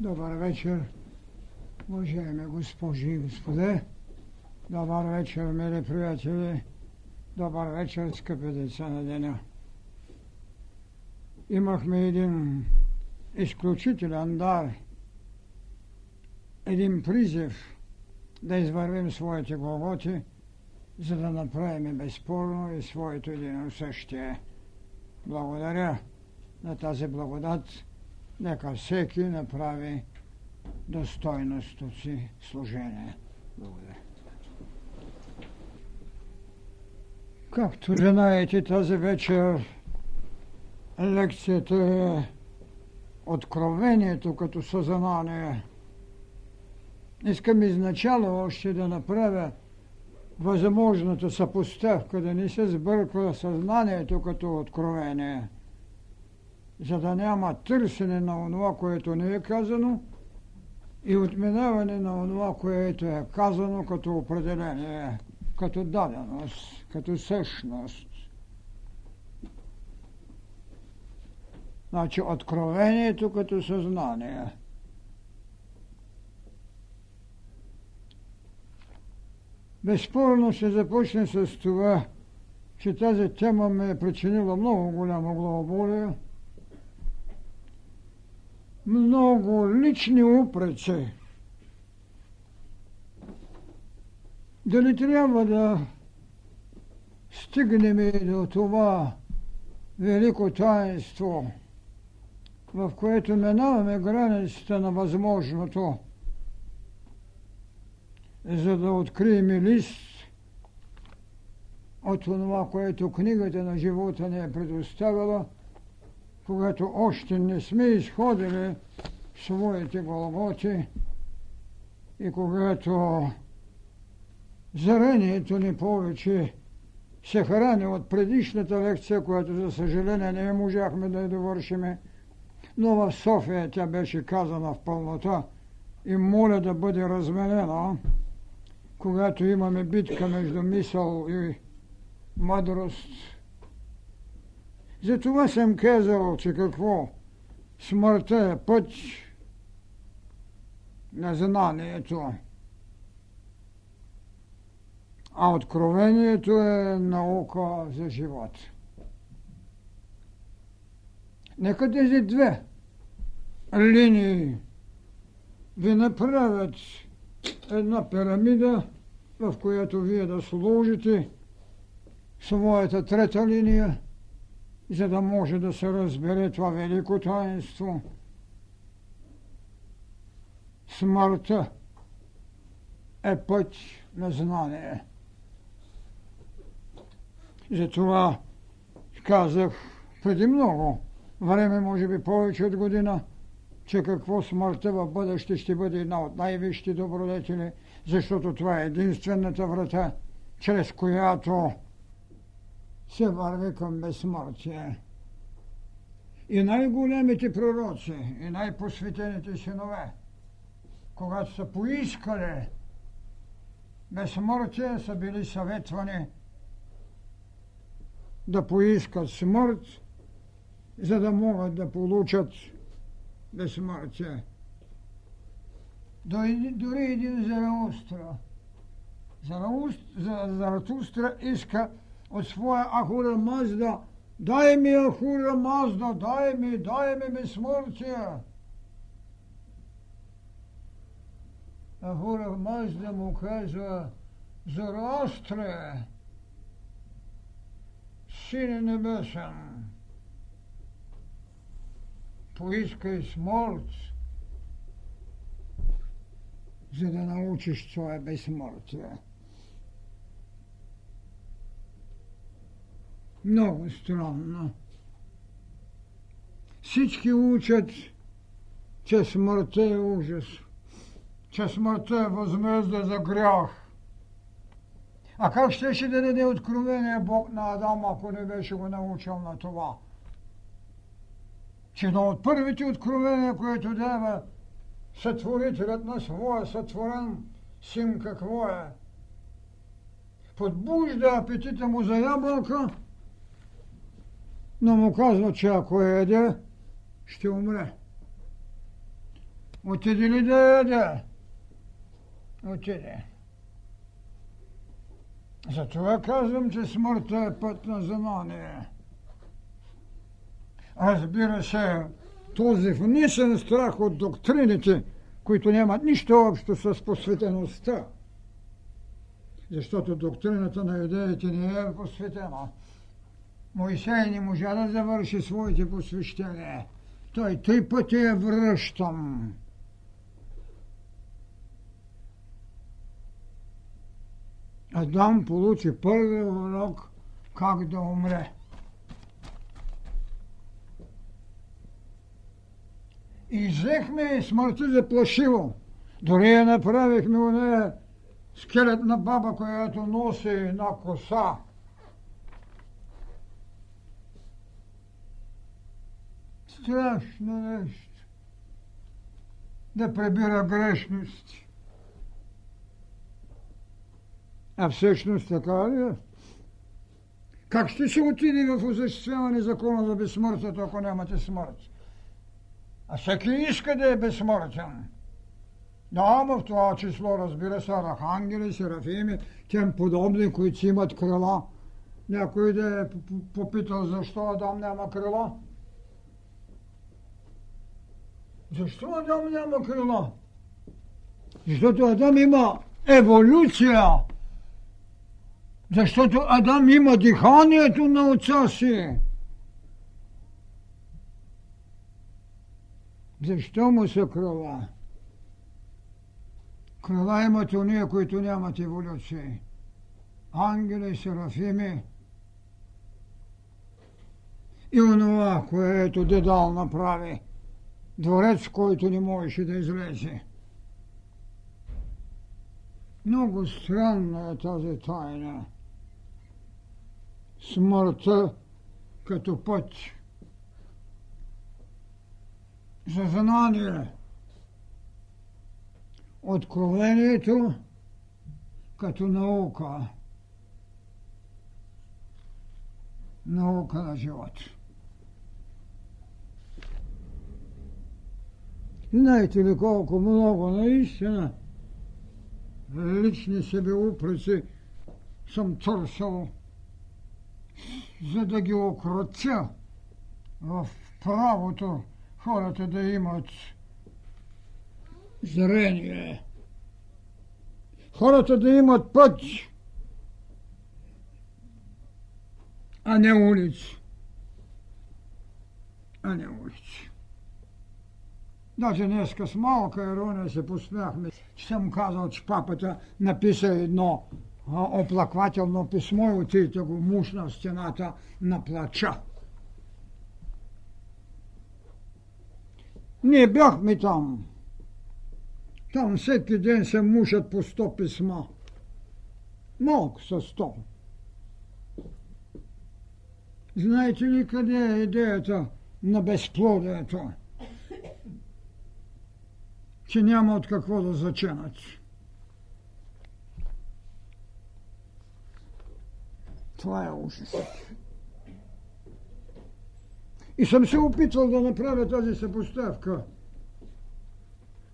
Добър вечер, уважаеми госпожи и господа. Добър вечер, мили приятели. Добър вечер, скъпи деца на деня. Имахме един изключителен дар, един призив да извървим своите голготи, за да направим безспорно и своето единосъщие. Благодаря на тази благодат. Нека всеки направи достойността си служение. Благодаря. Както знаете, тази вечер лекцията е Откровението като съзнание. Искам изначало още да направя възможната съпоставка, да не се сбърква съзнанието като откровение, за да няма търсене на онова, което не е казано и отминаване на онова, което е казано като определение, като даденост, като същност. Значи откровението като съзнание – Безспорно ще започне с това, че тази тема ме е причинила много голямо главоболие, много лични упреци. Дали трябва да стигнем и до това велико таинство, в което минаваме границата на възможното – за да открием лист от това, което книгата на живота ни е предоставила, когато още не сме изходили своите голготи и когато зарението ни повече се храни от предишната лекция, която за съжаление не можахме да я довършиме, но в София тя беше казана в пълнота и моля да бъде разменена когато имаме битка между мисъл и мъдрост. Затова съм казал, че какво? Смъртта е път на знанието. А откровението е наука за живот. Нека тези две линии ви направят една пирамида, в която вие да сложите своята трета линия, за да може да се разбере това велико таинство. Смъртта е път на знание. Затова казах преди много време, може би повече от година, че какво смъртта в бъдеще ще бъде една от най-висшите добродетели, защото това е единствената врата, чрез която се върви към безсмъртие. И най-големите пророци, и най-посветените синове, когато са поискали безсмъртие, са били съветвани да поискат смърт, за да могат да получат безсмъртие. Дори един Зараустра. Заратустра иска от своя Ахура Мазда дай ми Ахура Мазда, дай ми, дай ми безсмъртие. Ахура Мазда му казва Зараустре, Сине небесен, поискай смърт, за да научиш това е безсмъртие. Много странно. Всички учат, че смъртта е ужас, че смъртта е възмездие за грях. А как ще ще да даде откровение Бог на Адам, ако не беше го научил на това? че едно от първите откровения, което дава сътворителят на своя сътворен син, какво е? Подбужда апетита му за ябълка, но му казва, че ако яде, ще умре. Отиде ли да яде? Отиде. Затова казвам, че смъртта е път на знание. Разбира се, този внесен страх от доктрините, които нямат нищо общо с посветеността, защото доктрината на юдеите не е посветена. Моисей не можа да завърши своите посвещения. Той три пъти я връщам. Адам получи първи урок как да умре. И взехме смъртта за плашиво. Дори я направихме у нея скелетна баба, която носи една коса. Страшно нещо. Да пребира грешности. А всъщност така ли е? Как ще се отиде в осъществяване закона за безсмъртието, ако нямате смърт? А всеки иска да е безсмъртен. Да, в това число, разбира се, архангели, серафими, тем подобни, които имат крила. Някой да е попитал защо Адам няма крила. Защо Адам няма крила? Защото Адам има еволюция. Защото Адам има диханието на отца си. Защо му са крила? Крила имат уния, които нямат еволюция. Ангели, серафими и онова, което Дедал направи. Дворец, който не можеше да излезе. Много странна е тази тайна. Смъртта като път за знание. Откровението като наука. Наука на живот. Знаете ли колко много наистина лични себеупреци съм търсил, за да ги окротя в правото хората да имат зрение. Хората да имат път, а не улици. А не улици. Даже днеска с малка ирония се посмяхме, че съм казал, че папата написа едно оплаквателно писмо и отидете го мушна в стената на плача. Ние бяхме там. Там всеки ден се мушат по сто писма. Малко са сто. Знаете ли къде е идеята на безплодието? Че няма от какво да заченат. Това е ужасът. И съм се опитвал да направя тази съпоставка.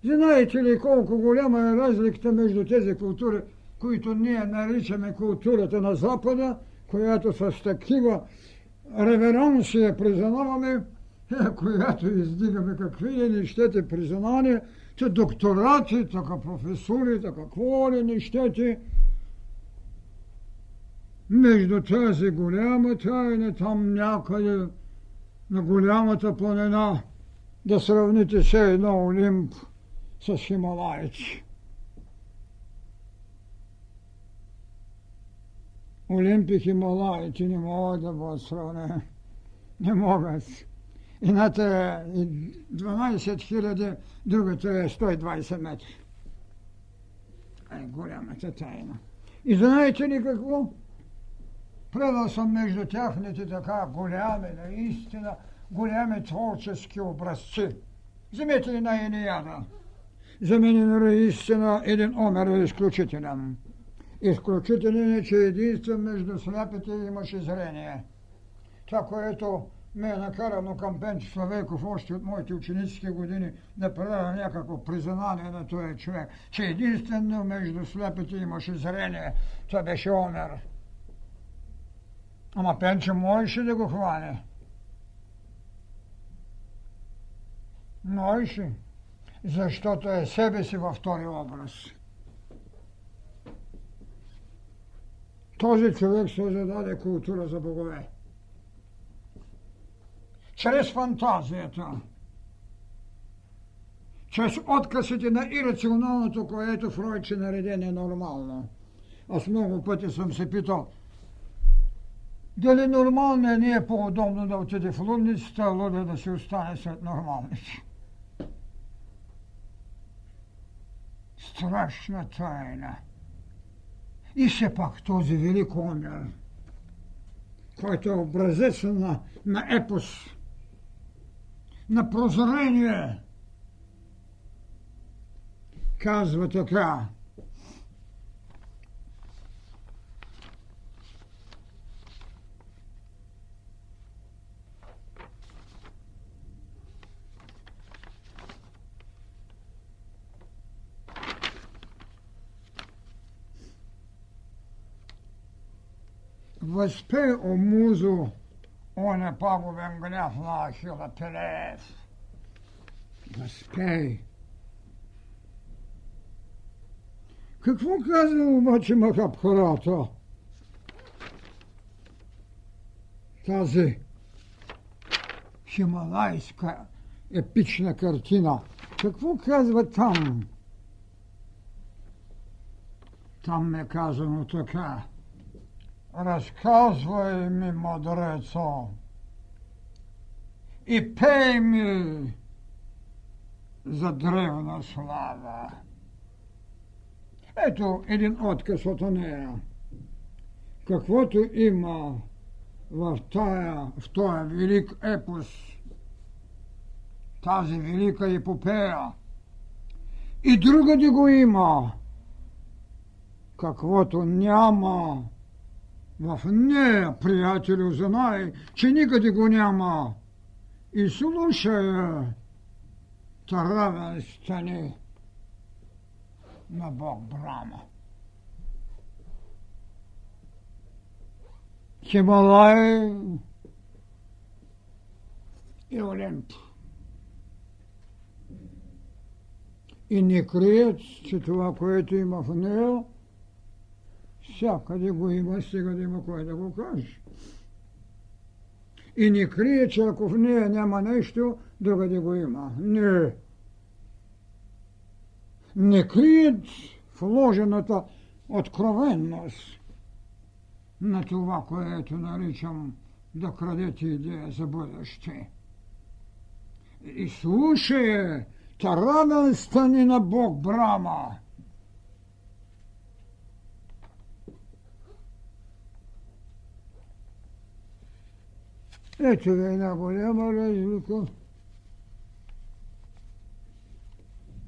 Знаете ли колко голяма е разликата между тези култури, които ние наричаме културата на Запада, която с такива реверанси я признаваме, която издигаме какви ли нещете признания, че докторати, така професори, така какво ли нещете, между тази голяма тайна там някъде на голямата планина, да сравните се едно Олимп с Хималайци. Олимп и Хималайци не могат да бъдат сравнени. Не могат. Едната е 12 хиляди, другата е 120 метра. Е голямата тайна. И знаете ли какво? Предал съм между тяхните така голями, наистина голями творчески образци. Вземете ли на Илияда? За мен е наистина един омер е изключителен. Изключителен е, че единствен между сляпите имаше зрение. Това, което ме е накарано към Пенчо Славейков още от моите ученически години да предава някакво признание на този човек, че единствено между слепите имаше зрение. Това беше Омер. Ама Пенчо можеше да го хване. Можеше, защото е себе си във втори образ. Този човек създаде култура за богове чрез фантазията, чрез отказите на ирационалното, което Фройд ще нареди ненормално. Аз много пъти съм се питал, дали нормално не е по-удобно да отиде в лудницата, а луда да си остане след нормалните. Страшна тайна. И все пак този велик умер, който е образец на, на епос, на прозрение. Казва така. Възпе, о музо, он е пагубен гняв на Ахила Пелеев. Възпей. Какво казва обаче Махабхарата? Тази хималайска епична картина. Какво казва там? Там е казано така. Разказвай ми, мудрецо, и пей ми за древна слава. Ето един отказ от нея. Каквото има в тая, в този велик епос, тази велика епопея, и другаде го има, каквото няма в нея, приятелю, знай, че никъде го няма. И слушай, таравен стани на Бог Брама. Хималай и Олимп. И не крият, че това, което има в нея, Всякъде го има, сега да има кой да го каже. И не крие, че ако в нея няма нещо, другаде го има. Не. Не крият вложената откровенност на това, което наричам да крадете идея за бъдеще. И слушай, тарамен стани на Бог Брама. Ето ви една голяма разлика.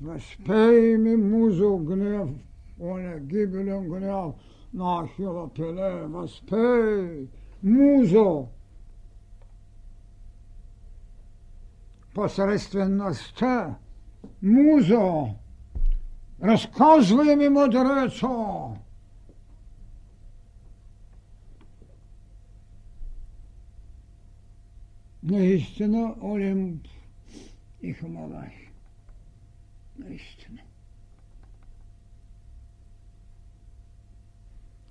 Възпей ми музо гнев, оня гибелен гнев на Ахила Пеле. Възпей музо. Посредствеността, музо, разказвай ми, мудрецо, Наистина Олимп и Хамалай. Наистина.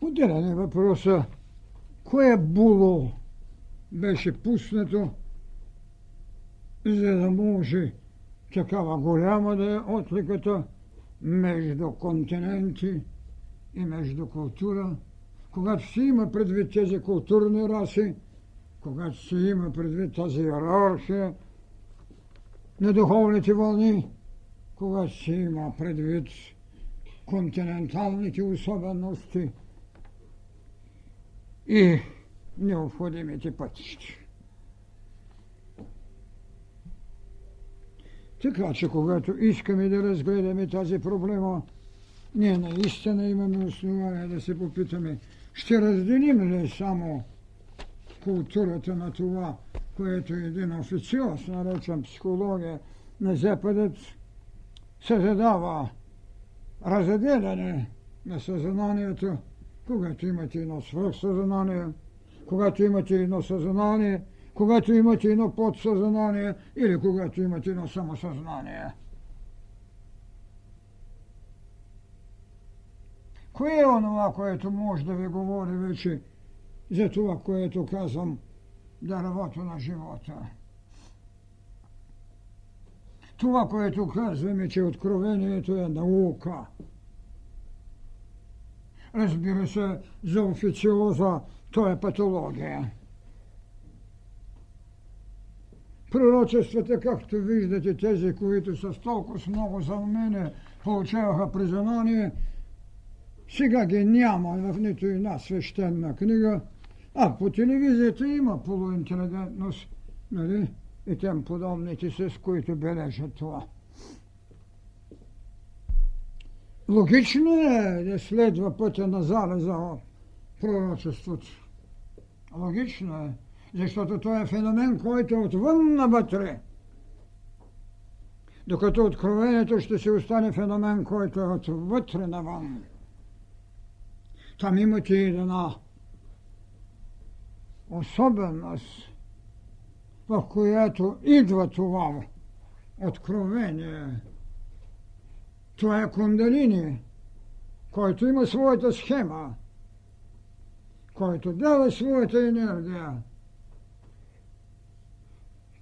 Отделен е въпроса, кое було беше пуснато, за да може такава голяма да е отликата между континенти и между култура, когато си има предвид тези културни раси, когато се има предвид тази иерархия на духовните вълни, когато се има предвид континенталните особености и необходимите пътища. Така че, когато искаме да разгледаме тази проблема, ние наистина имаме основание да се попитаме, ще разделим ли само културата на това което е един официоз, наречен психология на Западът, се задава разделяне на съзнанието, когато имате едно свръхсъзнание, когато имате едно съзнание, когато имате едно подсъзнание или когато имате едно самосъзнание. Кое е онова, което може да ви говори вече за това, което казвам дървото на живота? Това, което казваме, че откровението е наука. Разбира се, за официоза то е патология. Пророчествата, както виждате, тези, които с толкова много за мене получаваха признание, сега ги няма в нито една свещена книга, а по телевизията има полуинтелигентност, нали? И тем подобните, с които бележат това. Логично е да следва пътя на залеза пророчеството. Логично е, защото той е феномен, който е отвън навътре. Докато откровението ще се остане феномен, който е отвътре навън. Там имате една особеност, в която идва това откровение. Това е кундалини, който има своята схема, който дава своята енергия,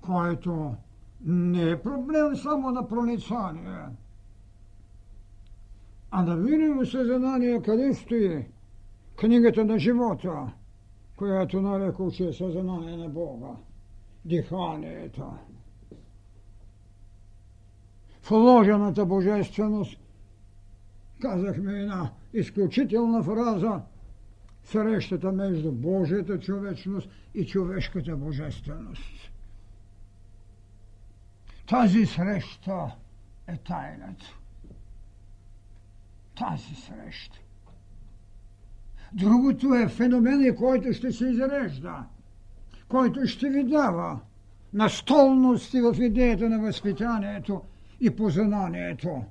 който не е проблем само на проницание, а да видим съзнание къде стои книгата на живота, която нарекол, че е съзнание на Бога, диханието. Вложената божественост, казахме една изключителна фраза, срещата между Божията човечност и човешката божественост. Тази среща е тайната. Тази среща. Другото е феномен, който ще се изрежда, който ще ви дава настолности в идеята на възпитанието и познанието.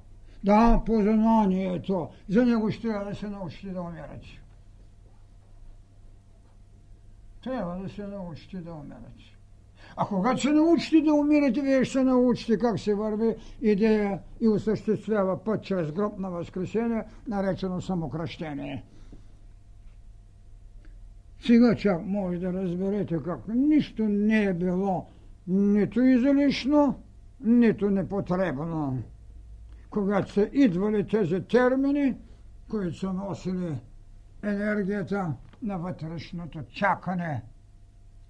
Да, познанието. За него ще трябва да се научите да умирате. Трябва да се научите да умирате. А когато се научите да умирате, вие ще научите как се върви идея и осъществява път чрез гроб на възкресение, наречено самокръщение. Сега чак може да разберете как нищо не е било нито излишно, нито непотребно. Когато са идвали тези термини, които са носили енергията на вътрешното чакане,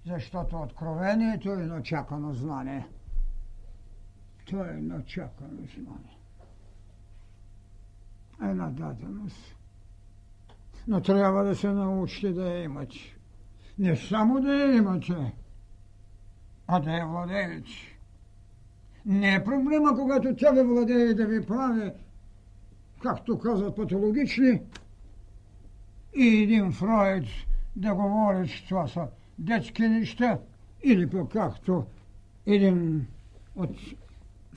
защото откровението е едно чакано знание. Това е едно чакано знание. Една даденост но трябва да се научите да я имате. Не само да я имате, а да я владеете. Не е проблема, когато тя ви владее да ви прави, както казват патологични, и един Фройд да говори, че това са детски неща, или пък както един от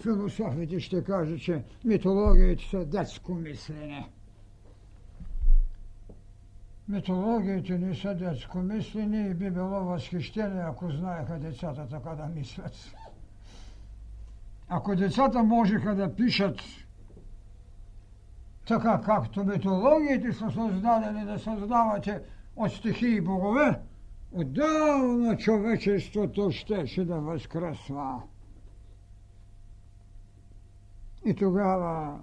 философите ще каже, че митологиите са детско мислене. Митологиите не са детско мислени и би било възхищение, ако знаеха децата така да мислят. Ако децата можеха да пишат така, както митологиите са създадени да създавате от стихии богове, отдавна човечеството щеше да възкръсва. И тогава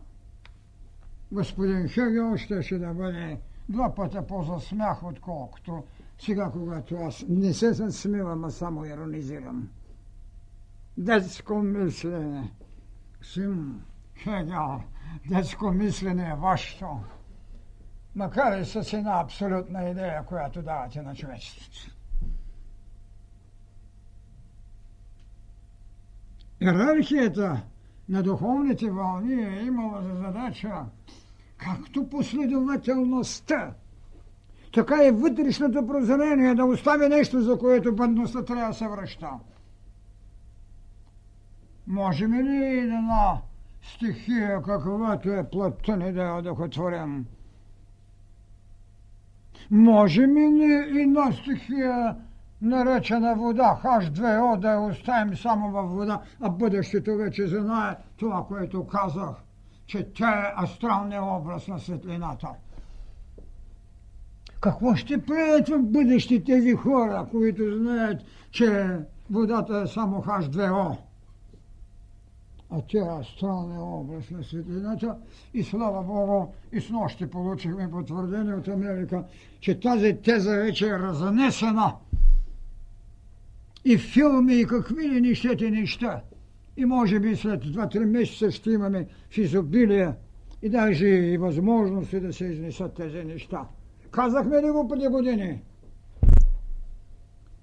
господин Хегел щеше да бъде два пъти по-засмях, отколкото сега, когато аз не се засмивам, а само иронизирам. Детско мислене. Сим Хегел, детско мислене е вашето. Макар и с една абсолютна идея, която давате на човечеството. Иерархията на духовните вълни е имала за задача както последователността, така и вътрешното прозрение да остави нещо, за което бъдността трябва да се връща. Можем ли една стихия, каквато е Платон да я одохотворим? Можем ли една стихия, наречена вода, H2O, да я оставим само във вода, а бъдещето вече знае това, което казах, че тя е астралния образ на светлината. Какво ще правят в бъдеще тези хора, които знаят, че водата е само H2O? А тя е странен образ на светлината и слава Богу, и с нощи получихме потвърдение от Америка, че тази теза вече е разнесена. И филми, и какви ли нещете неща. И може би след 2-3 месеца ще имаме в изобилие и даже и възможности да се изнесат тези неща. Казахме ли го преди години?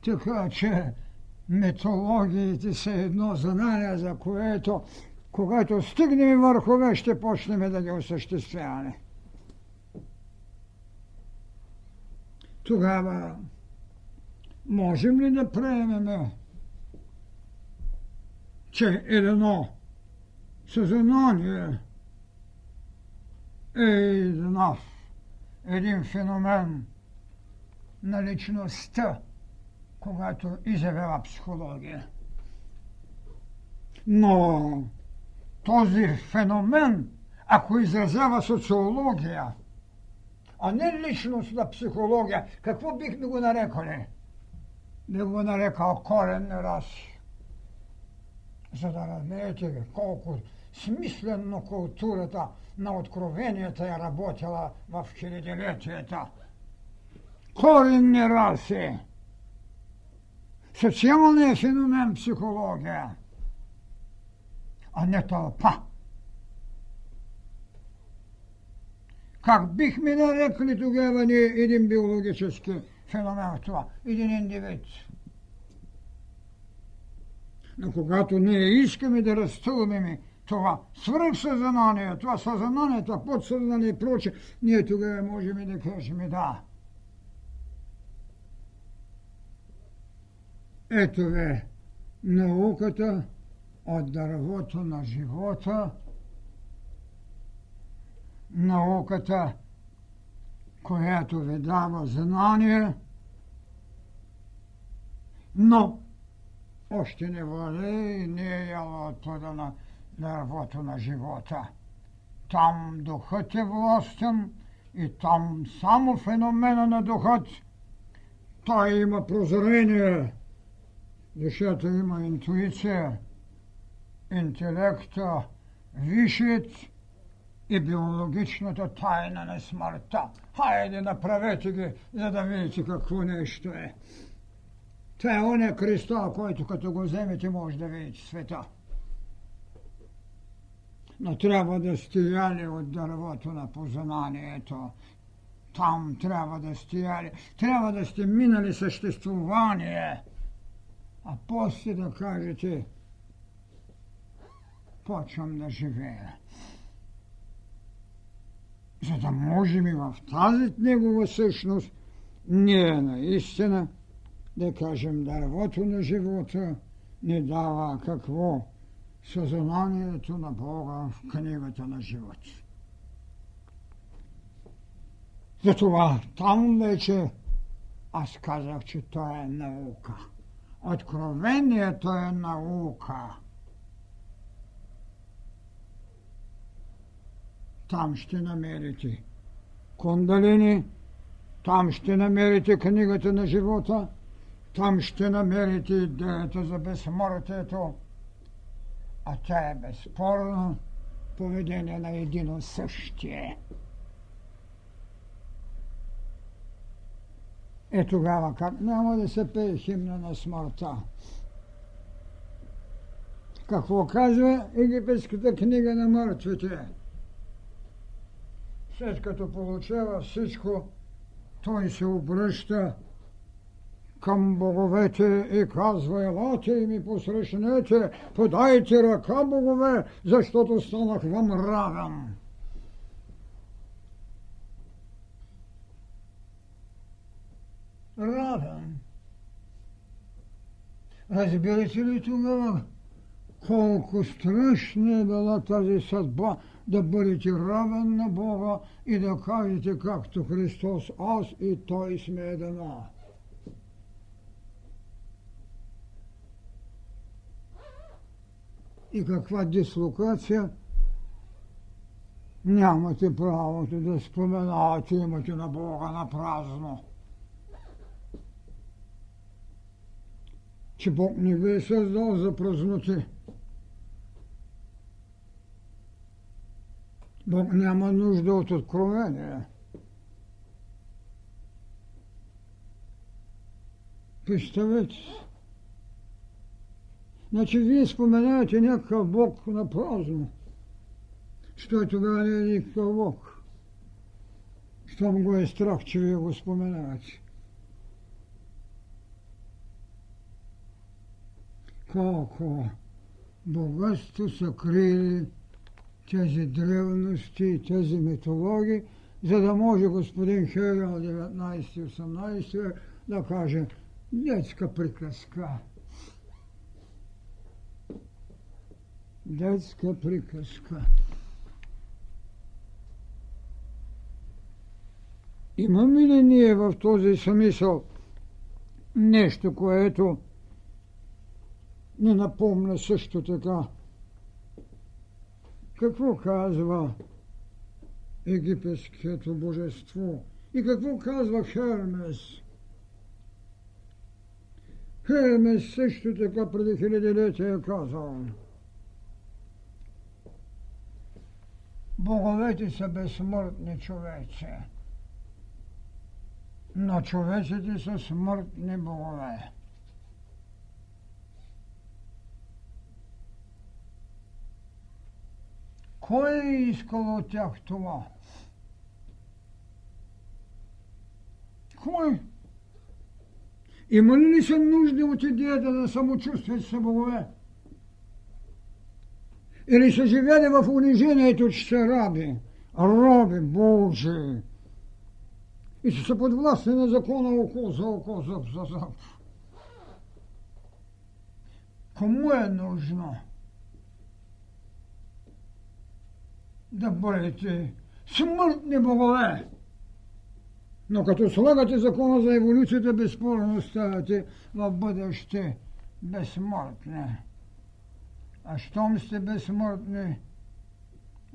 Така че метологиите са едно знание, за което, когато стигнем върхове, ще почнем да ги осъществяваме. Тогава можем ли да приемем, че едно съзнание е една един феномен на личността, когато изявява психология. Но този феномен, ако изразява социология, а не личностна психология, какво бихме го нарекали? Би го нарекал корен раз. За да разберете колко смислено културата на откровенията е работила в хилядилетията. Коренни раси. Социалният феномен психология, а не тълпа. Как бихме нарекли тогава ние един биологически феномен в това? Един индивид. Но когато ние искаме да разтълмиме това свръхсъзнание, това съзнание, това подсъзнание и проче, ние тогава можем да кажем да. Ето е науката от дървото на живота, науката, която ви дава знание, но още не вали и не е яла от на дървото на живота. Там духът е властен и там само феномена на духът. Той има прозрение, защото има интуиция, интелекта, вишит и биологичната тайна на смъртта. Хайде, направете ги, за да видите какво нещо е. Това е оня кристал, който като го вземете може да видите света но трябва да сте яли от дървото на познанието. Там трябва да сте яли. Трябва да сте минали съществувание. А после да кажете, почвам да живея. За да можем и в тази негова същност ние наистина да кажем дървото на живота не дава какво съзнанието на Бога в книгата на живот. Затова там вече аз казах, че то е наука. Откровението е наука. Там ще намерите кундалини, там ще намерите книгата на живота, там ще намерите идеята за безсмъртието, а тя е безспорно поведение на едино същие. Е тогава как няма да се пее химна на смъртта? Какво казва египетската книга на мъртвите? След като получава всичко, той се обръща към боговете и казва, елате и ми посрещнете, подайте ръка, богове, защото станах вам равен. Равен. Разбирате ли тогава колко страшна е била тази съдба да бъдете равен на Бога и да кажете както Христос, аз и Той сме едно. И каква дислокация нямате правото да споменавате името на Бога на празно. Че Бог не ви е създал за празноти. Бог няма нужда от откровение. Представете се. Значи вие споменавате някакъв Бог на празно. Що тогава не е никакъв Бог? Щом го е страх, че вие го споменавате. Колко богатство са крили тези древности и тези митологии, за да може господин Хегел 19-18 да каже детска приказка. Детска приказка. Имаме ли ние в този смисъл нещо, което ни напомня също така какво казва египетското божество и какво казва Хермес. Хермес също така преди хилядилетия е казал. Боговете са безсмъртни човече, но човеците са смъртни богове. Кой е искал от тях това? Кой? Има ли са нужди от идеята за самочувствие с богове? Или са живели в унижението, че са раби, роби Божии и че са подвластни на закона око за око, зъб за зъб. Кому е нужно? да бъдете смъртни богове. Но като слагате закона за еволюцията, безспорно ставате в бъдеще безсмъртни. А щом сте безсмъртни,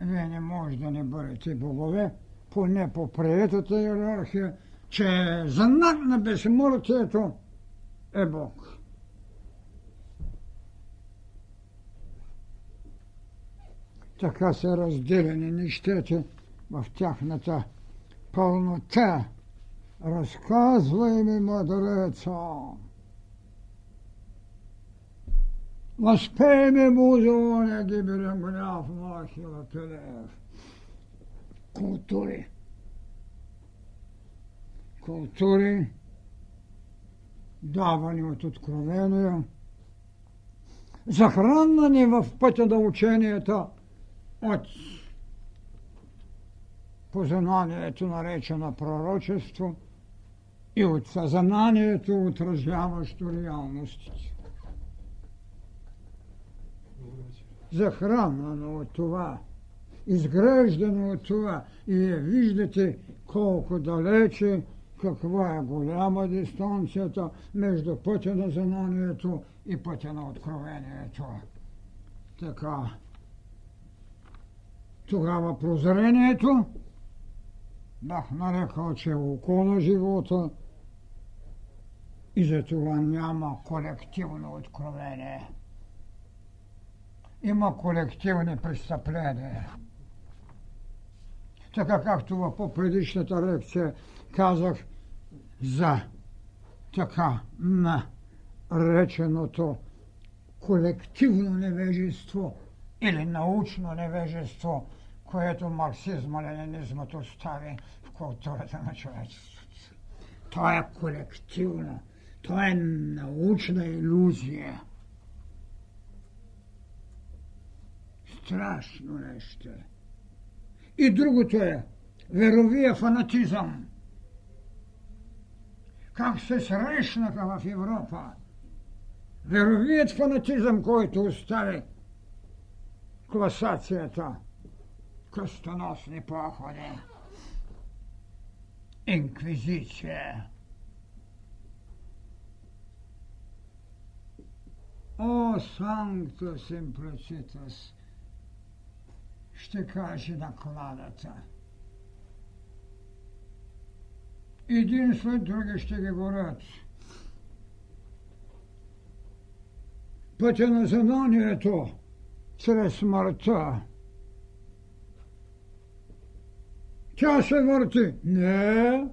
вие не може да не бъдете богове, поне по приетата иерархия, че знак на безсмъртието е Бог. така са разделени нещата в тяхната пълнота. Разказвай ми, мъдреца. Ми музоня, гибелен гняв на Ахила Пелеев. Култури. Култури, давани от откровения, захранвани в пътя на ученията – от познанието наречено пророчество и от съзнанието, отразяващо реалностите. Захранвано от това, изграждано от това и виждате колко далече, каква е голяма дистанцията между пътя на знанието и пътя на откровението. Така, тогава прозрението бях нарекал, че е око на живота и за това няма колективно откровение. Има колективни престъпления. Така както в по-предишната лекция казах за така на реченото колективно невежество или научно невежество, което марксизма, ленинизмът остави в културата на човечеството. То е колективно, то е научна иллюзия. Страшно нещо е. И другото е веровия фанатизъм. Как се срещнаха в Европа. Веровият фанатизъм, който остави класацията, кръстоносни походи, инквизиция. О, санкто симплицитас, ще каже накладата. Един след други ще ги горят. Пътя на знанието чрез смъртта. Тя се върти. Не.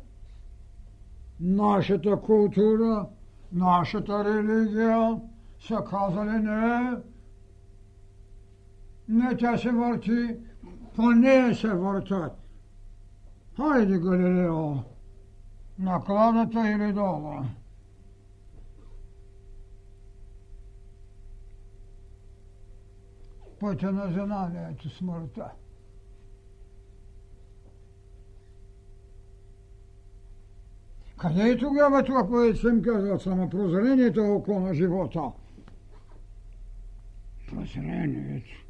Нашата култура, нашата религия са казали не. Не, тя се върти, по нея се въртат. Хайде, Галилео, накладата или долу. Пътя на знанието смъртта. Къде е тогава това, което съм казал, самопрозрението около на живота? Прозрението.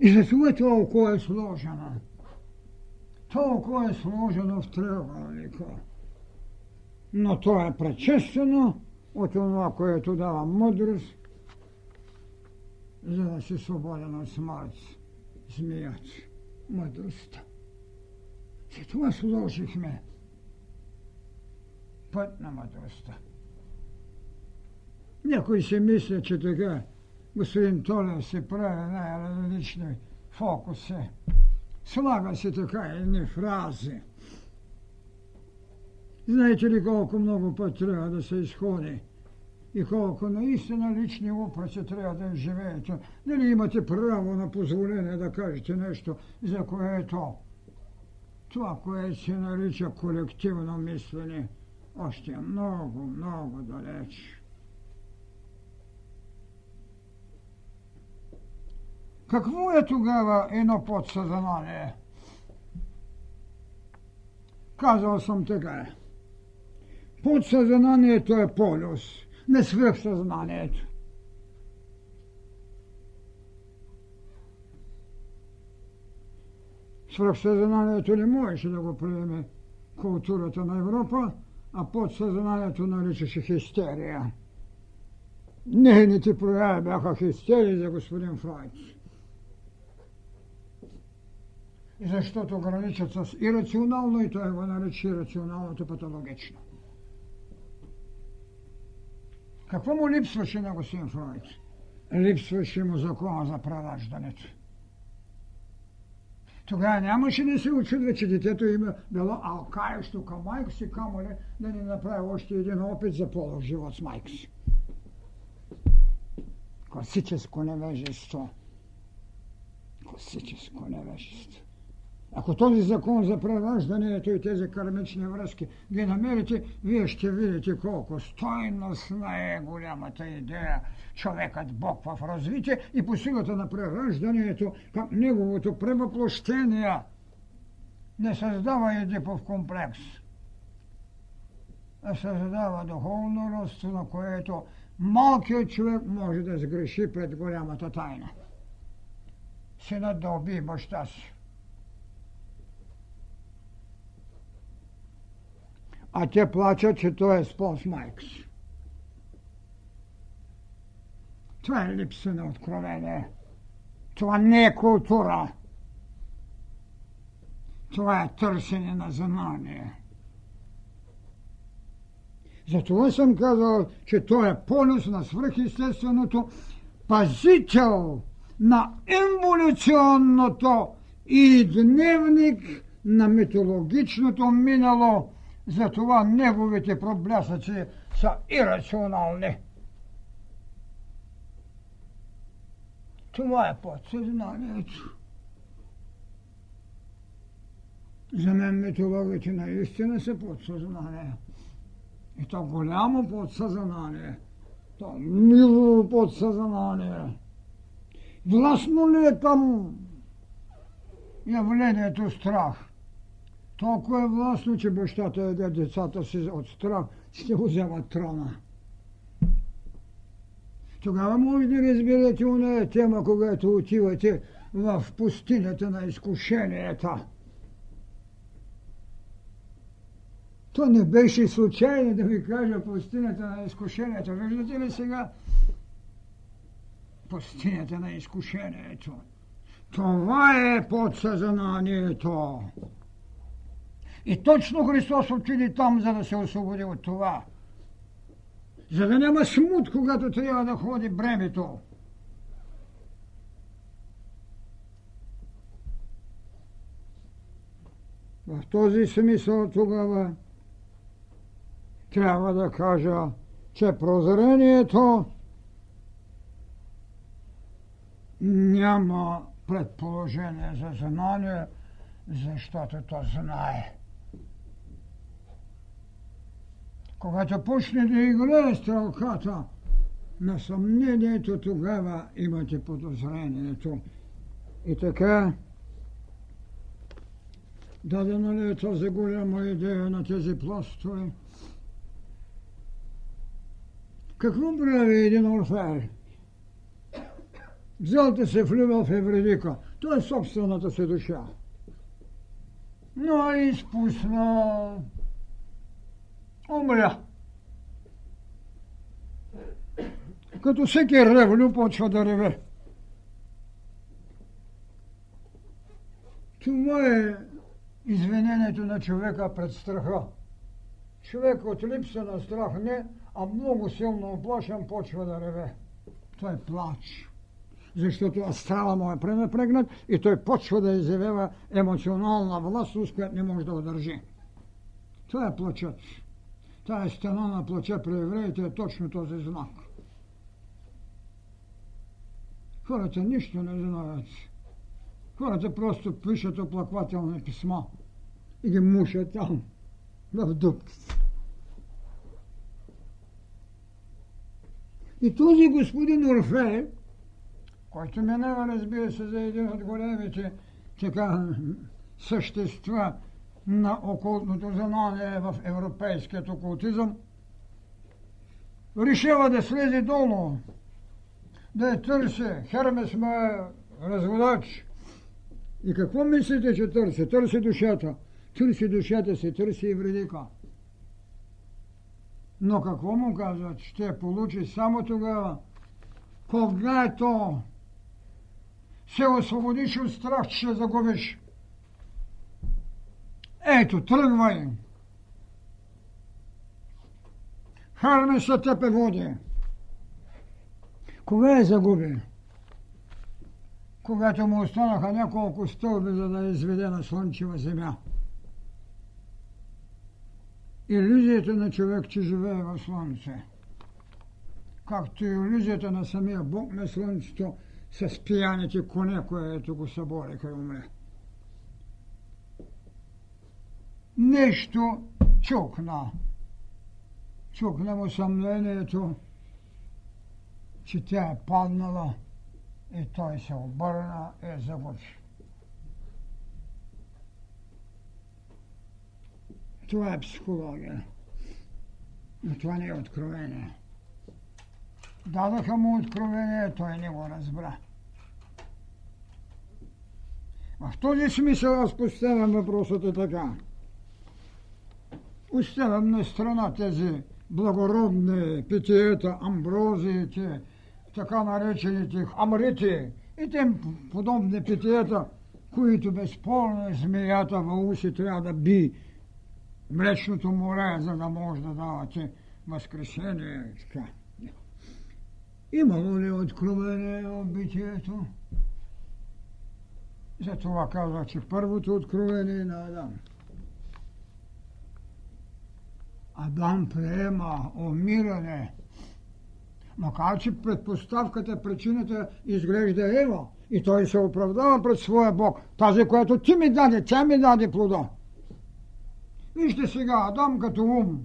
И затова толкова е сложено. Толкова е сложено в триъгълника. Но то е предшествено от това, което дава мъдрост, за да си свободен от смърт. Змият. Мъдростта. това сложихме път на мъдростта. Някой си мисля, че така господин Толев се прави най-различни фокуси. Слага се така едни фрази. Знаете ли колко много път трябва да се изходи и колко наистина лични упреци трябва да живеете. Дали имате право на позволение да кажете нещо, за което това, което се нарича колективно мислене, още е много, много далеч. Какво е тогава едно подсъзнание? Казал съм така. Подсъзнанието е полюс, не свръхсъзнанието. Свръхсъзнанието не можеше да го приеме културата на Европа, а подсъзнанието наричаше хистерия. Нейните прояви бяха хистерии за господин Фройд. И защото граничат с ирационално и той го нарича ирационалното патологично. Какво му липсваше на господин Фройд? Липсваше му закона за прераждането. Тогава нямаше да се очудва, че детето има било алкаещо към майка си, камо ли да не направи още един опит за полов живот с майка си. Класическо невежество. Класическо невежество. Ако този закон за прераждането и тези кармични връзки ги намерите, вие ще видите колко стойностна е голямата идея човекът Бог в развитие и по силата на прераждането към неговото превъплощение не създава Едипов комплекс, а създава духовно родство, на което малкият човек може да сгреши пред голямата тайна. Синът да убие баща си а те плачат, че той е спол с майка си. Това е липса на откровение. Това не е култура. Това е търсене на знание. Затова съм казал, че той е полюс на свръхестественото, пазител на еволюционното и дневник на митологичното минало – затова неговите проблясъци са ирационални. Това е подсъзнанието. За мен митологите наистина са подсъзнание. И то голямо подсъзнание. То мило подсъзнание. Властно ли е там явлението страх? Толкова е властно, че бащата яде децата си от страх, ще го вземат трона. Тогава може да разберете уная тема, когато отивате в пустинята на изкушенията. То не беше случайно да ви кажа пустинята на изкушенията. Виждате ли сега? Пустинята на изкушението. Това е подсъзнанието. И точно Христос отиде там, за да се освободи от това. За да няма смут, когато трябва да ходи бремето. В този смисъл тогава трябва да кажа, че прозрението няма предположение за знание, защото то знае. Когато почне да играе стрелката на съмнението, тогава имате подозрението. И така, дадено ли е тази голяма идея на тези пластове? Какво прави един орфеер? Взел да се влюбил в Евредика. Това е собствената си душа. Но е изпусна. Умря. Като всеки ревлю почва да реве. Това е извинението на човека пред страха. Човек от липса на страх не, а много силно оплашен почва да реве. Той е плач. Защото астрала му е пренапрегнат и той почва да изявява емоционална властност, която не може да удържи. Това е плачът. Тая стена на плача при евреите е точно този знак. Хората нищо не знаят. Хората просто пишат оплаквателни писма и ги мушат там, в дупките. И този господин Орфей, който минава, разбира се, за един от големите така същества на окултното знание в европейският окултизъм, решава да слезе долу, да я търси. Хермес ме разводач. И какво мислите, че търси? Търси душата. Търси душата си, търси и вредика. Но какво му казват? Ще получи само тогава, когато се освободиш от страх, че ще загубиш. Ето, тръгвай. Хармеса тепе води. Кога я загуби? Когато му останаха няколко стълби, за да изведе на слънчева земя. Иллюзията на човек, че живее в слънце. Както и иллюзията на самия Бог на слънцето с пияните коне, което го събориха и умре. Нещо чукна. Чукна му съмнението, че тя е паднала и той се обърна и загуби. Това е психология. Но това не е откровение. Дадаха му откровение, той не го разбра. В този смисъл аз поставям въпросът е така. Оставям на страна тези благородни питиета, амброзиите, така наречените амрити и тем подобни питиета, които безспорно змеята в уси трябва да би млечното море, за да може да давате възкресение. Така. Имало ли откровение в битието? Затова казах, че първото откровение на Адам. Адам приема умиране. Макар, че предпоставката, причината изглежда Ева. И той се оправдава пред своя Бог. Тази, която ти ми даде, тя ми даде плода. Вижте сега, Адам като ум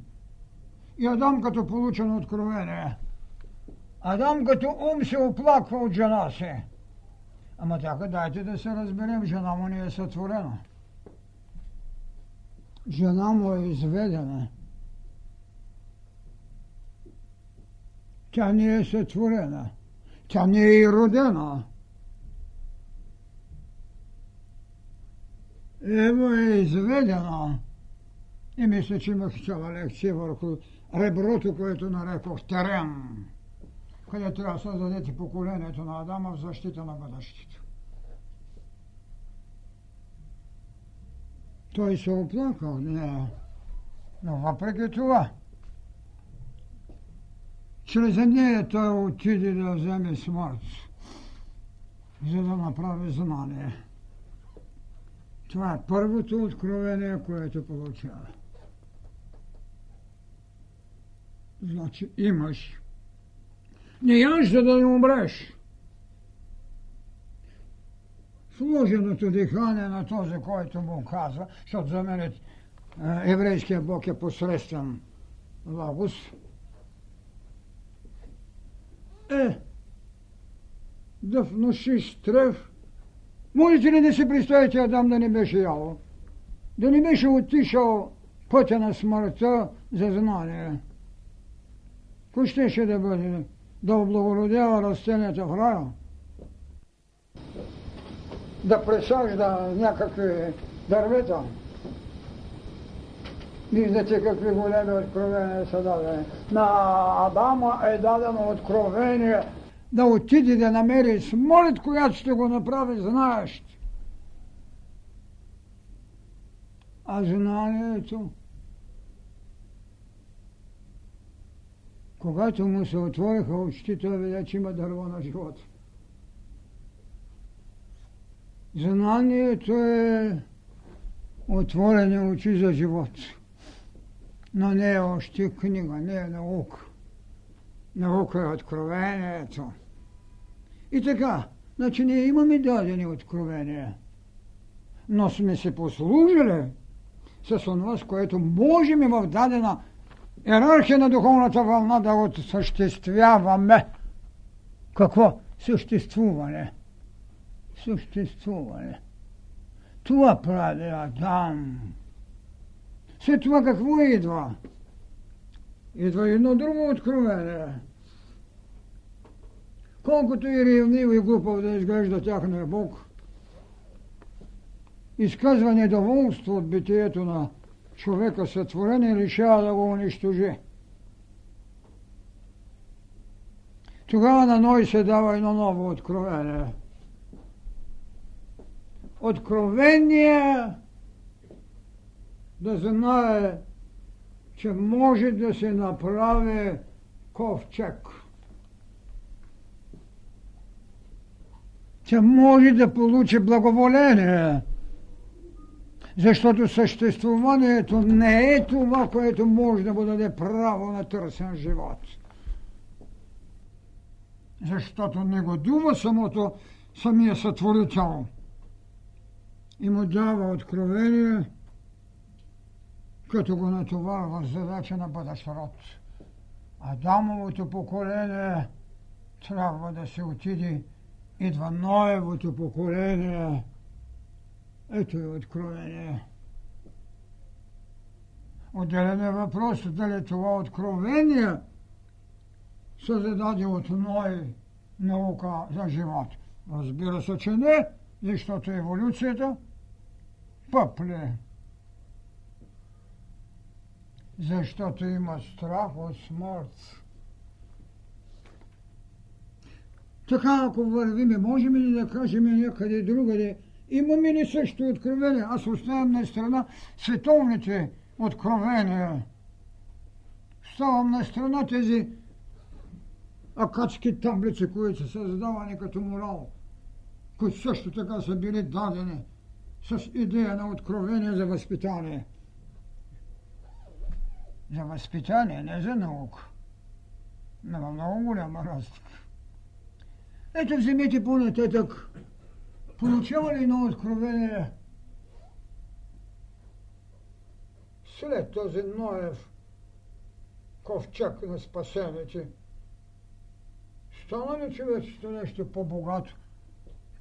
и Адам като получено откровение. Адам като ум се оплаква от жена си. Ама така дайте да се разберем, жена му не е сътворена. Жена му е изведена. Тя не е сътворена. Тя не е и родена. Ево е изведена. И мисля, че имах цяла лекция върху реброто, което нарекох терен, където трябва да създадете поколението на Адама в защита на бъдещето. Той се оплакал, не. Но въпреки това, чрез нея той отиде да вземе смърт, за да направи знание. Това е първото откровение, което получава. Значи имаш. Не яш, за да не умреш. Сложеното дихание на този, който му казва, защото за мен е, еврейския Бог е посредствен лагус, е да внушиш трев. Можете ли да си представите Адам да не беше ял? Да не беше отишъл пътя на смъртта за знание? Кой ще да бъде? Да облагородява растенията в рая? Да пресажда някакви дървета? Виждате какви големи откровения са дадени. На Адама е дадено откровение да отиде да намери смолит, която ще го направи знаещ. А знанието Когато му се отвориха очите, той видя, че има дърво на живота. Знанието е отворени очи за живот. Но не е още книга, не е наука. Наука е откровението. И така, значи ние имаме дадени откровения, но сме се послужили с това, с което можем в дадена иерархия на духовната вълна да осъществяваме. Какво? Съществуване. Съществуване. Това прави Адам. След това какво идва? Идва едно друго откровение. Колкото и ревнив и глупав да изглежда тяхния Бог, изказва недоволство от битието на човека сътворен и решава да го унищожи. Тогава на Ной се дава едно ново откровение. Откровение да знае, че може да се направи ковчег. Че може да получи благоволение защото съществуването не е това, което може да му даде право на търсен живот. Защото не го дума самото, самия сътворител. И му дава откровение, като го натоварва задача на бъдещ род. Адамовото поколение трябва да се отиде, идва Ноевото поколение – ето е откровение. Отделен е въпрос дали това откровение се зададе от Ной наука за живот. Разбира се, че не, защото еволюцията пъпле. Защото има страх от смърт. Така, ако вървиме, можем ли да кажем някъде другаде, Имаме ли също откровение? Аз оставям на страна световните откровения. Ставам на страна тези акадски таблици, които са задавани като морал, които също така са били дадени с идея на откровение за възпитание. За възпитание, не за наука. Няма много голяма разлика. Ето вземете по-нататък получава ли едно откровение след този Ноев ковчак на спасените? Стана ли човечето нещо по-богато,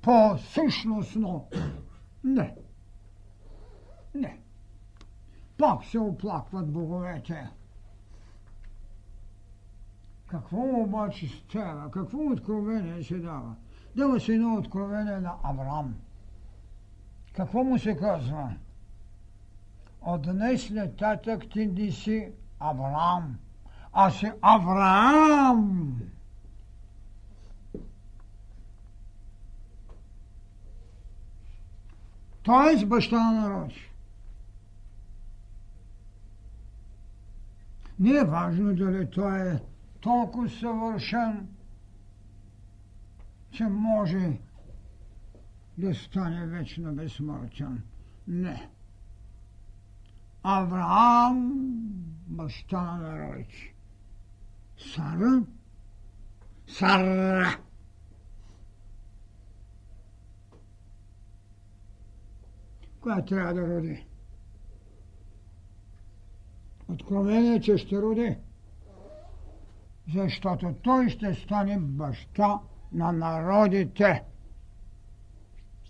по-същностно? Не. Не. Пак се оплакват боговете. Какво обаче става? Какво откровение се дава? Дава се едно откровение на Авраам. Какво му се казва? От днес нататък ти не си Авраам, а си Авраам. Той е баща на народ. Не е важно дали той е толкова съвършен, че може да стане вечно безсмъртен. Не. Авраам, баща на народите. Сара, Сара. Коя трябва да роди? Откровение, че ще роди. Защото той ще стане баща на народите,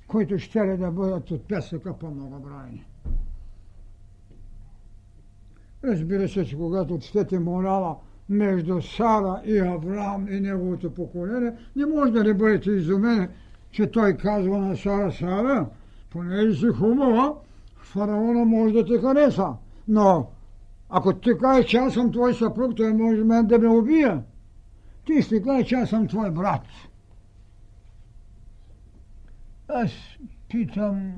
които ще ли да бъдат от песъка по-многобройни. Разбира се, че когато четете морала между Сара и Авраам и неговото поколение, не може да не бъдете изумени, че той казва на Сара, Сара, понеже си хубава, фараона може да те хареса. Но ако ти кажеш, че аз съм твой съпруг, той може мен да ме убие. Ти ще кажеш, че аз съм твой брат. Аз питам,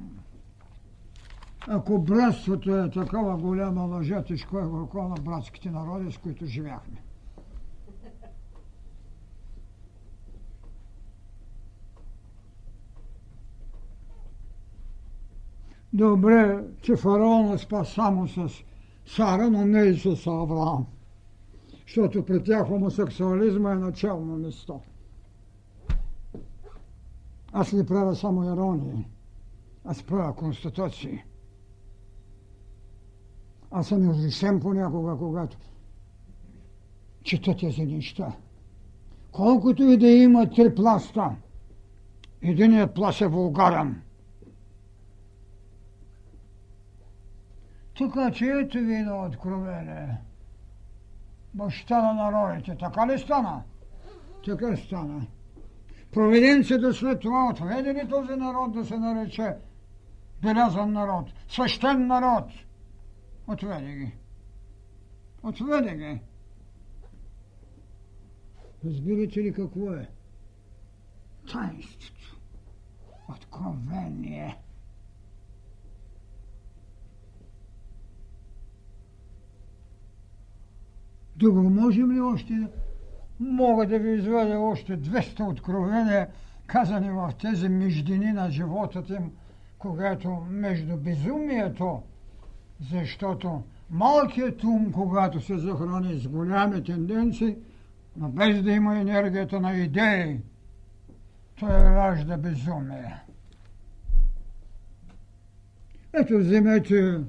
ако братството е такава голяма лъжа, тежко е върху на братските народи, с които живяхме. Добре, че фараона спа само с Сара, но не и с Авраам. Защото при тях хомосексуализма е начално место. Аз не правя само иронии. Аз правя конституции. Аз съм изрешен понякога, когато чета тези неща. Колкото и да има три пласта, единият пласт е вулгарен. Така че ето ви едно откровение. Баща на народите. Така ли стана? Така стана. Провиденцията след това отведе ли този народ да се нарече белязан народ, свещен народ? Отведе ги. Отведе ги. Разбирате ли какво е? Тайнството. Откровение. Друго можем ли още? Мога да ви извадя още 200 откровения, казани в тези междини на живота им, когато между безумието, защото малкият ум, когато се захрани с голями тенденции, но без да има енергията на идеи, той ражда безумие. Ето вземете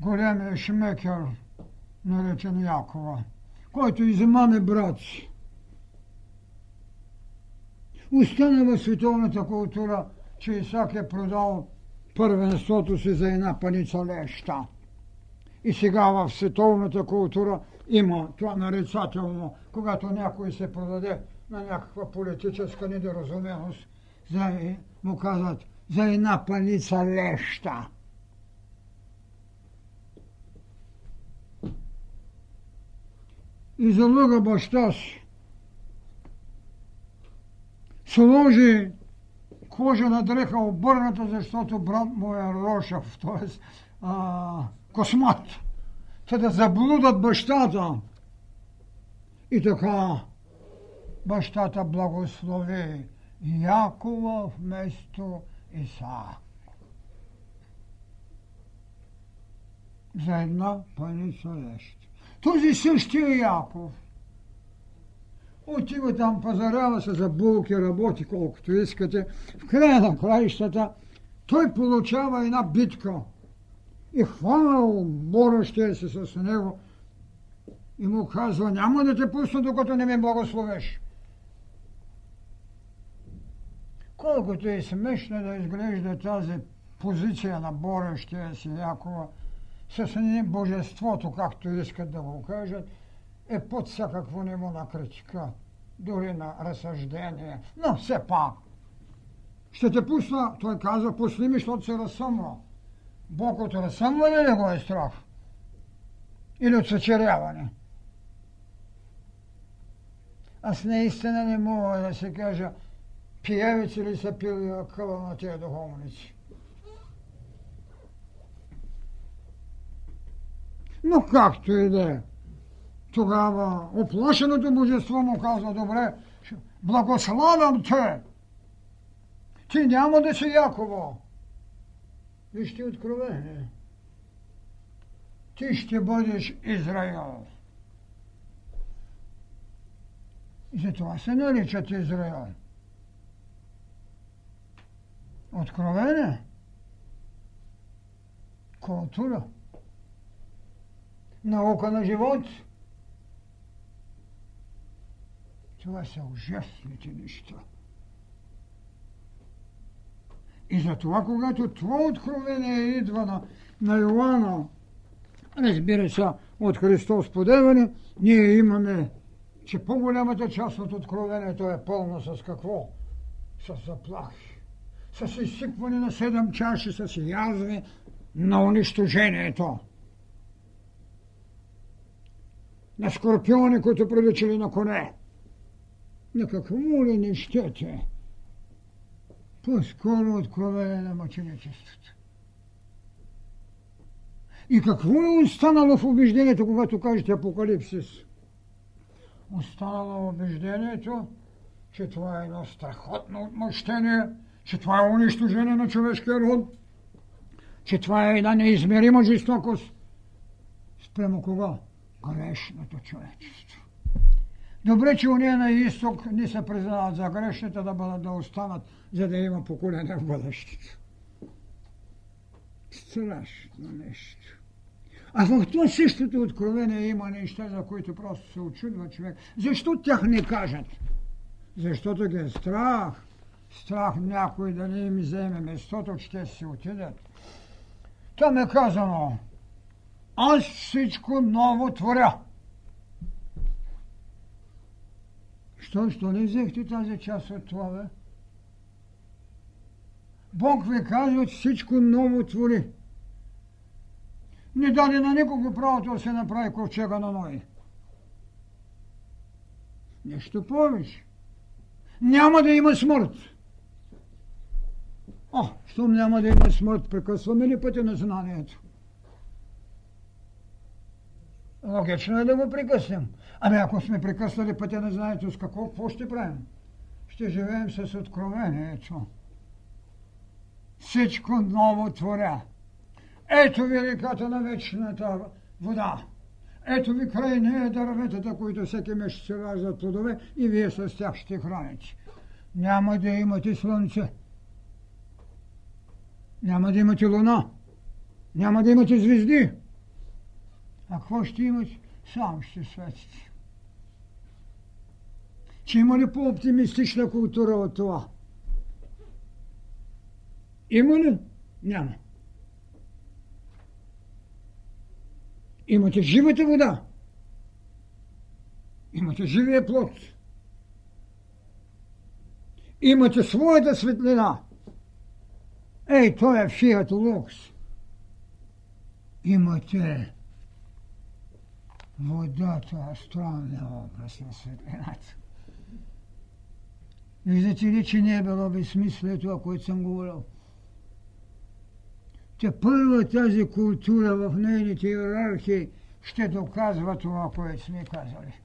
големия шмекер, наречен Якова, който измаме брат си. Остана в световната култура, че Исак е продал първенството си за една паница леща. И сега в световната култура има това нарицателно, когато някой се продаде на някаква политическа недоразуменост, за, му казват за една паница леща. И залъга баща си. Сложи кожена дреха обърната, защото брат му е Рошав, т.е. космат, те да заблудат бащата. И така бащата благослови Якова вместо Исаак. За една паница лещ. Този същия Яков отива там, пазарява се за булки, работи колкото искате. В края на краищата той получава една битка и хванал борещия се с него и му казва, няма да те пусна, докато не ме благословеш. Колкото е смешно да изглежда тази позиция на борещия си Якова с божеството, както искат да го кажат, е под всякакво ниво на критика, дори на разсъждение, но все пак. Ще те пусна, той каза, пусни ми, защото се разсъмва. Бог от разсъмване ли го е страх? Или от съчеряване? Аз наистина не мога да се кажа, пиевици ли са пили къла на тези духовници. Но както и да е. Тогава оплашеното божество му казва, добре, благославям те. Ти няма да си Яково. Вижте откровение. Ти ще бъдеш Израил. И затова се наричат Израил. Откровение. Култура. Наука на живот. Това са ужасните неща. И затова, когато това откровение идва на, на Йоанна, разбира се, от Христос подеване, ние имаме, че по-голямата част от откровението е пълна с какво? С заплахи. С изсипване на седем чаши, с язви на унищожението. На скорпиони, които приличали на коне. На какво ли не щете? По-скоро откровение на мъченичеството. И какво е останало в убеждението, когато кажете Апокалипсис? Останало убеждението, че това е едно страхотно отмъщение, че това е унищожение на човешкия род, че това е една неизмерима жестокост. Спрямо кога? Грешното човечество. Добре, че уния на изток не се признават за грешните да бъдат да останат, за да има поколение в бъдещето. Страшно нещо. А в това същото откровение има неща, за които просто се очудва човек. Защо тях не кажат? Защото ги е страх. Страх някой да не им вземе местото, че те си отидат. Там е казано, аз всичко ново творя. Що, що не взехте тази част от това, бе? Бог ви казва, всичко ново твори. Не даде на никого правото да се направи ковчега на Ной. Нещо повече. Няма да има смърт. О, щом няма да има смърт, прекъсваме ли пътя на знанието? Логично е да го прекъснем. Ами ако сме прекъснали пътя на знанието, с какво, какво ще правим? Ще живеем с откровението. Всичко ново творя. Ето ви реката на вечната вода. Ето ви край нея дърветата, които всеки месец се раждат плодове и вие с тях ще храните. Няма да имате слънце. Няма да имате луна. Няма да имате звезди. А какво ще имате? Сам ще светите. Че има ли по-оптимистична култура от това? Има ли? Няма. Имате живата вода. Имате живия плод. Имате своята светлина. Ей, той е фиат лукс. Имате водата, астралния образ на светлината. Виждате ли, че не е било безсмислие това, което съм говорил? Те първа тази култура в нейните иерархии ще доказва това, което сме казали.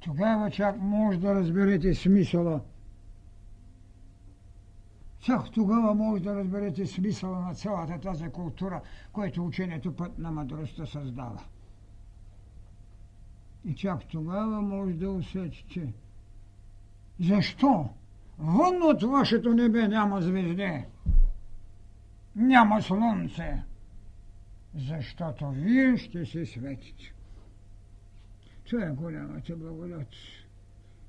Тогава чак може да разберете смисъла. Чак тогава може да разберете смисъла на цялата тази култура, която учението път на мъдростта създава. И чак тогава може да усетите. Защо? Вън от вашето небе няма звезди няма слънце, защото вие ще се светите. Това е голямата благодат.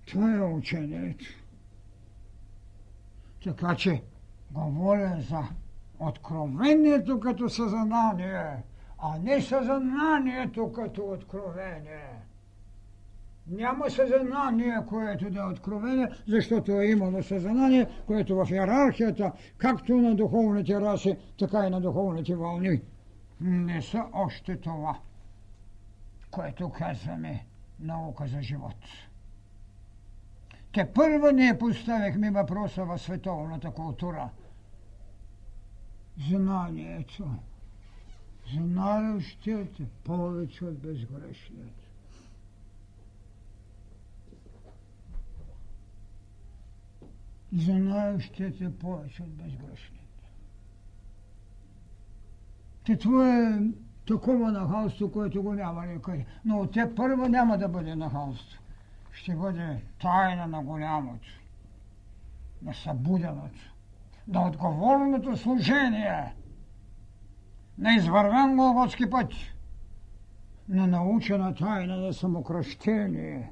Това е учението. Така че говоря за откровението като съзнание, а не съзнанието като откровение. Няма съзнание, което да е откровение, защото е имало съзнание, което в иерархията, както на духовните раси, така и на духовните вълни, не са още това, което казваме наука за живот. Те първо ние поставихме въпроса в световната култура. Знанието. Знаещият повече от безгрешният. Знаещият е повече от безгрешният. Те това е такова нахалство, което го няма. Но от те първо няма да бъде нахалство ще бъде тайна на голямото, на събуденото, на отговорното служение, на извървен голготски път, на научена тайна на самокръщение,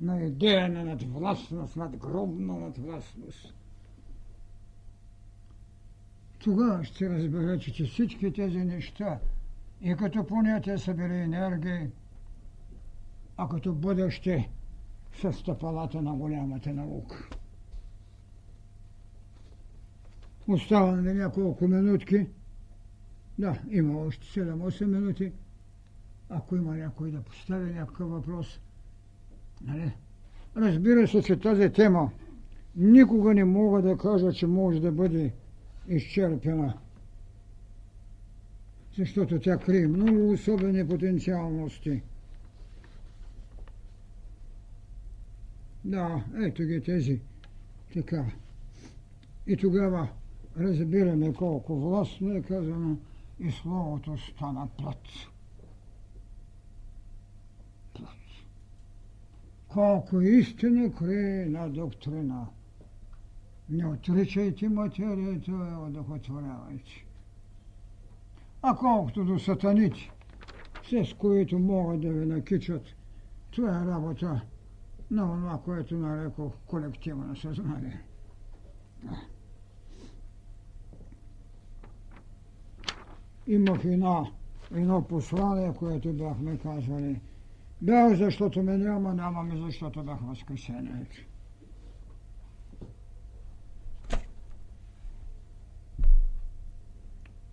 на идея на надвластност, надгробна надвластност. Тогава ще разберете, че всички тези неща и като понятие са били енергии, а като бъдеще с стъпалата на голямата наука. Остава на няколко минутки. Да, има още 7-8 минути. Ако има някой да постави някакъв въпрос. Нали? Разбира се, че тази тема никога не мога да кажа, че може да бъде изчерпена. Защото тя крие много особени потенциалности – Да, ето ги тези. Така. И тогава разбираме колко властно е казано и Словото стана плът. Колко истина крие на доктрина. Не отричайте материята, одохотворявайте. А колкото до сатаните, с които могат да ви накичат, това е работа на това, което нарекох колективно съзнание. Имах една, едно послание, което бяхме казвали. Бях, защото ме няма, нямаме, защото бях възкресението.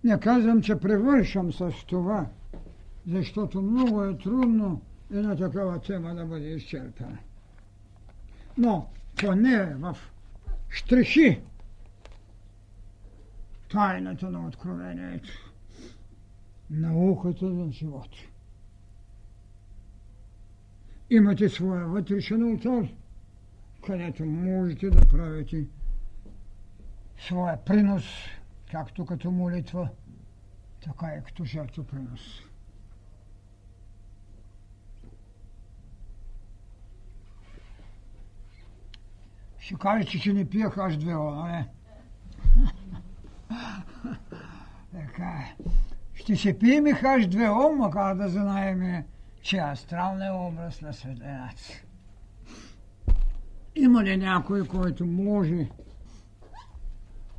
Не казвам, че превършам с това, защото много е трудно една такава тема да бъде изчерпана но поне в штрихи тайната на откровението, науката за живот. Имате своя вътрешен алтар, където можете да правите своя принос, както като молитва, така и като жертвопринос. принос. Ще кажете, че не пия H2O, нали? така е. Ще се пием и H2O, макар да знаем, че астралният образ на светлината. Има ли някой, който може,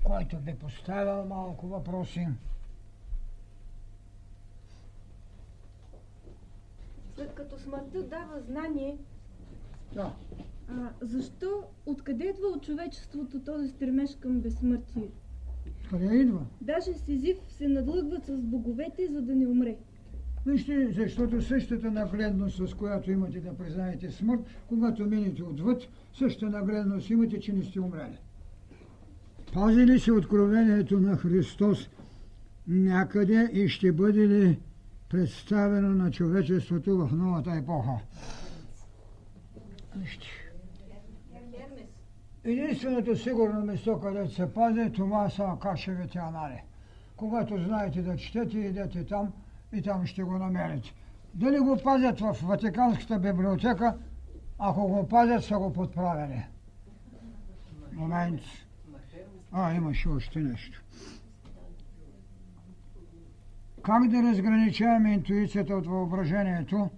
който би поставил малко въпроси? След като смъртта дава знание, да. А, защо, откъде идва от човечеството този стремеж към безсмъртие? Къде идва? Даже Сизив се надлъгват с боговете, за да не умре. Вижте, защото същата нагледност, с която имате да признаете смърт, когато минете отвъд, същата нагледност имате, че не сте умрели. Пази ли се откровението на Христос някъде и ще бъде ли представено на човечеството в новата епоха? Вижте. Единственото сигурно место, където се пази, това са кашевите анали. Когато знаете да четете, идете там и там ще го намерите. Дали го пазят в Ватиканската библиотека, ако го пазят, са го подправили. Момент. А, имаше още нещо. Как да разграничаваме интуицията от въображението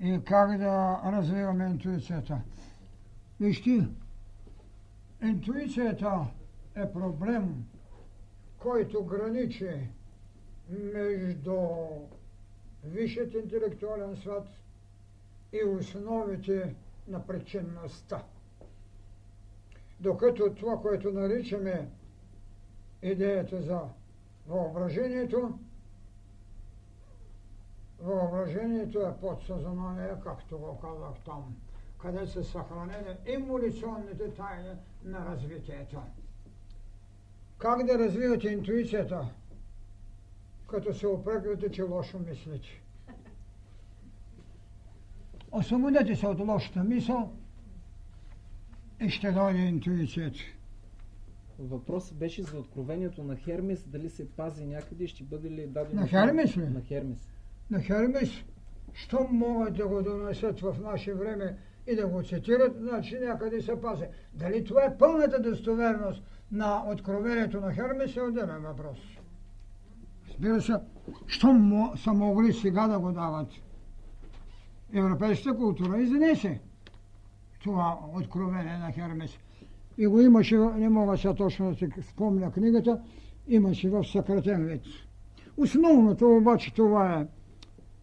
и как да развиваме интуицията? Вижте, Интуицията е проблем, който граничи между висшият интелектуален свят и основите на причинността. Докато това, което наричаме идеята за въображението, въображението е подсъзнание, както го казах там, къде са съхранени емолюционните тайни на развитието. Как да развивате интуицията, като се опреквате, че лошо мислите? Освободете се от лошата мисъл и ще дойде интуицията. Въпросът беше за откровението на Хермес, дали се пази някъде и ще бъде ли дадено... На Хермес ли? На Хермес. На Хермес, що могат да го донесат в наше време и да го цитират, значи някъде се пази. Дали това е пълната достоверност на откровението на Хермес е отделен въпрос. Разбира се, що са могли сега да го дават? Европейската култура изнесе това откровение на Хермес. И го имаше, не мога сега точно да се спомня книгата, имаше в съкратен вид. Основното обаче това е,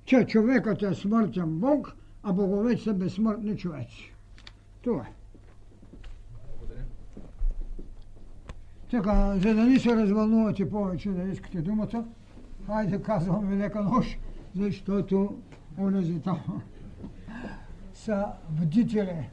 че човекът е смъртен Бог, а боговете са безсмъртни човеци. Това е. Така, за да не се развълнувате повече да искате думата, хайде казвам ви лека нощ, защото онези там са бдители.